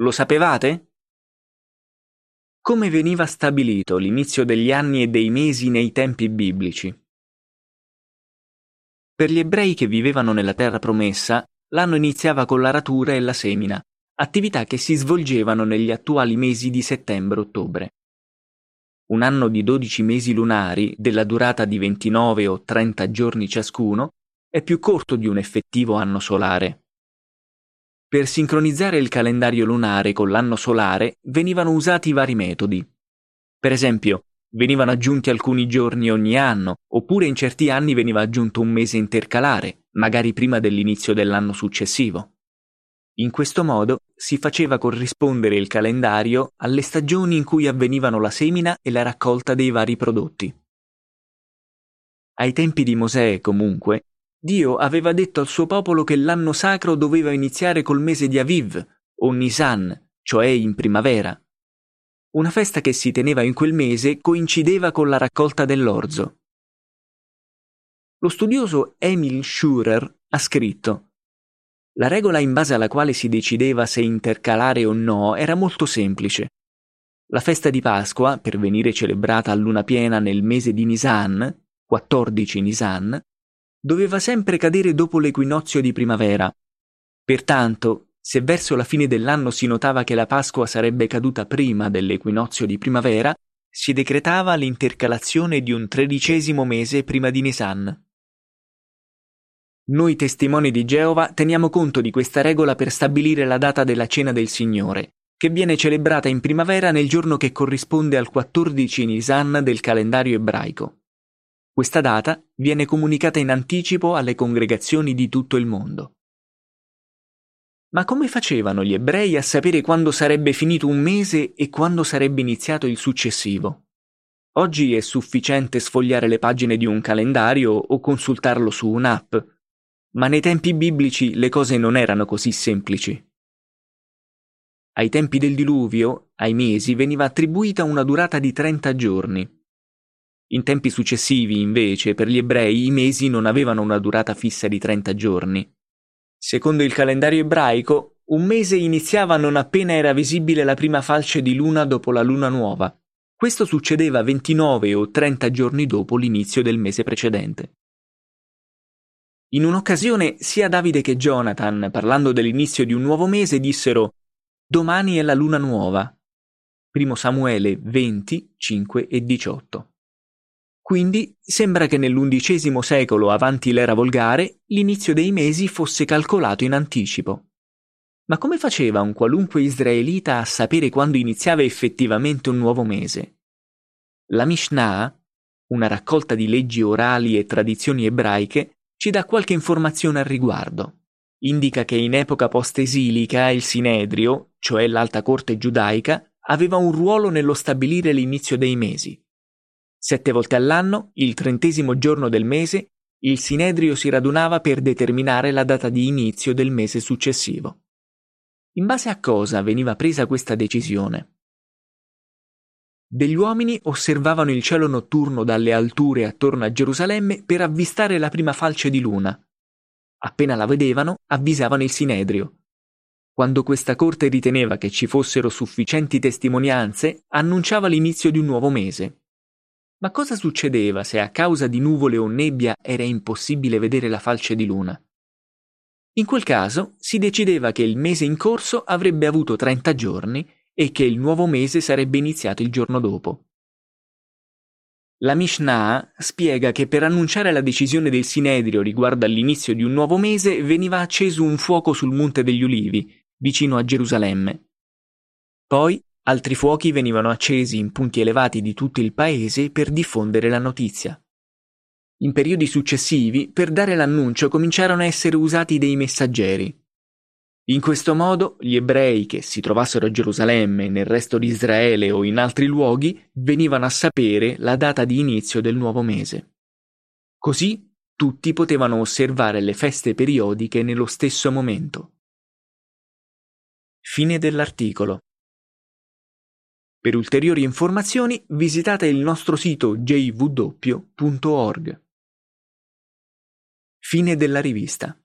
Lo sapevate? Come veniva stabilito l'inizio degli anni e dei mesi nei tempi biblici? Per gli ebrei che vivevano nella terra promessa, l'anno iniziava con l'aratura e la semina, attività che si svolgevano negli attuali mesi di settembre-ottobre. Un anno di 12 mesi lunari, della durata di 29 o 30 giorni ciascuno, è più corto di un effettivo anno solare. Per sincronizzare il calendario lunare con l'anno solare venivano usati vari metodi. Per esempio, venivano aggiunti alcuni giorni ogni anno, oppure in certi anni veniva aggiunto un mese intercalare, magari prima dell'inizio dell'anno successivo. In questo modo si faceva corrispondere il calendario alle stagioni in cui avvenivano la semina e la raccolta dei vari prodotti. Ai tempi di Mosè, comunque, Dio aveva detto al suo popolo che l'anno sacro doveva iniziare col mese di Aviv, o Nisan, cioè in primavera. Una festa che si teneva in quel mese coincideva con la raccolta dell'orzo. Lo studioso Emil Schurer ha scritto La regola in base alla quale si decideva se intercalare o no era molto semplice. La festa di Pasqua, per venire celebrata a luna piena nel mese di Nisan, 14 Nisan, doveva sempre cadere dopo l'equinozio di primavera. Pertanto, se verso la fine dell'anno si notava che la Pasqua sarebbe caduta prima dell'equinozio di primavera, si decretava l'intercalazione di un tredicesimo mese prima di Nisan. Noi testimoni di Geova teniamo conto di questa regola per stabilire la data della cena del Signore, che viene celebrata in primavera nel giorno che corrisponde al 14 Nisan del calendario ebraico. Questa data viene comunicata in anticipo alle congregazioni di tutto il mondo. Ma come facevano gli ebrei a sapere quando sarebbe finito un mese e quando sarebbe iniziato il successivo? Oggi è sufficiente sfogliare le pagine di un calendario o consultarlo su un'app, ma nei tempi biblici le cose non erano così semplici. Ai tempi del diluvio, ai mesi veniva attribuita una durata di 30 giorni, in tempi successivi, invece, per gli ebrei i mesi non avevano una durata fissa di 30 giorni. Secondo il calendario ebraico, un mese iniziava non appena era visibile la prima falce di luna dopo la luna nuova. Questo succedeva 29 o 30 giorni dopo l'inizio del mese precedente. In un'occasione sia Davide che Jonathan, parlando dell'inizio di un nuovo mese, dissero Domani è la luna nuova. 1 Samuele 20, 5 e 18. Quindi sembra che nell'undicesimo secolo avanti l'era volgare l'inizio dei mesi fosse calcolato in anticipo. Ma come faceva un qualunque israelita a sapere quando iniziava effettivamente un nuovo mese? La Mishnah, una raccolta di leggi orali e tradizioni ebraiche, ci dà qualche informazione al riguardo. Indica che in epoca post-esilica il Sinedrio, cioè l'alta corte giudaica, aveva un ruolo nello stabilire l'inizio dei mesi. Sette volte all'anno, il trentesimo giorno del mese, il Sinedrio si radunava per determinare la data di inizio del mese successivo. In base a cosa veniva presa questa decisione? Degli uomini osservavano il cielo notturno dalle alture attorno a Gerusalemme per avvistare la prima falce di luna. Appena la vedevano, avvisavano il Sinedrio. Quando questa corte riteneva che ci fossero sufficienti testimonianze, annunciava l'inizio di un nuovo mese. Ma cosa succedeva se a causa di nuvole o nebbia era impossibile vedere la falce di luna? In quel caso si decideva che il mese in corso avrebbe avuto 30 giorni e che il nuovo mese sarebbe iniziato il giorno dopo. La Mishnah spiega che per annunciare la decisione del Sinedrio riguardo all'inizio di un nuovo mese veniva acceso un fuoco sul Monte degli Ulivi, vicino a Gerusalemme. Poi Altri fuochi venivano accesi in punti elevati di tutto il paese per diffondere la notizia. In periodi successivi, per dare l'annuncio cominciarono a essere usati dei messaggeri. In questo modo, gli ebrei che si trovassero a Gerusalemme, nel resto di Israele o in altri luoghi, venivano a sapere la data di inizio del nuovo mese. Così tutti potevano osservare le feste periodiche nello stesso momento. Fine dell'articolo. Per ulteriori informazioni visitate il nostro sito jw.org. Fine della rivista.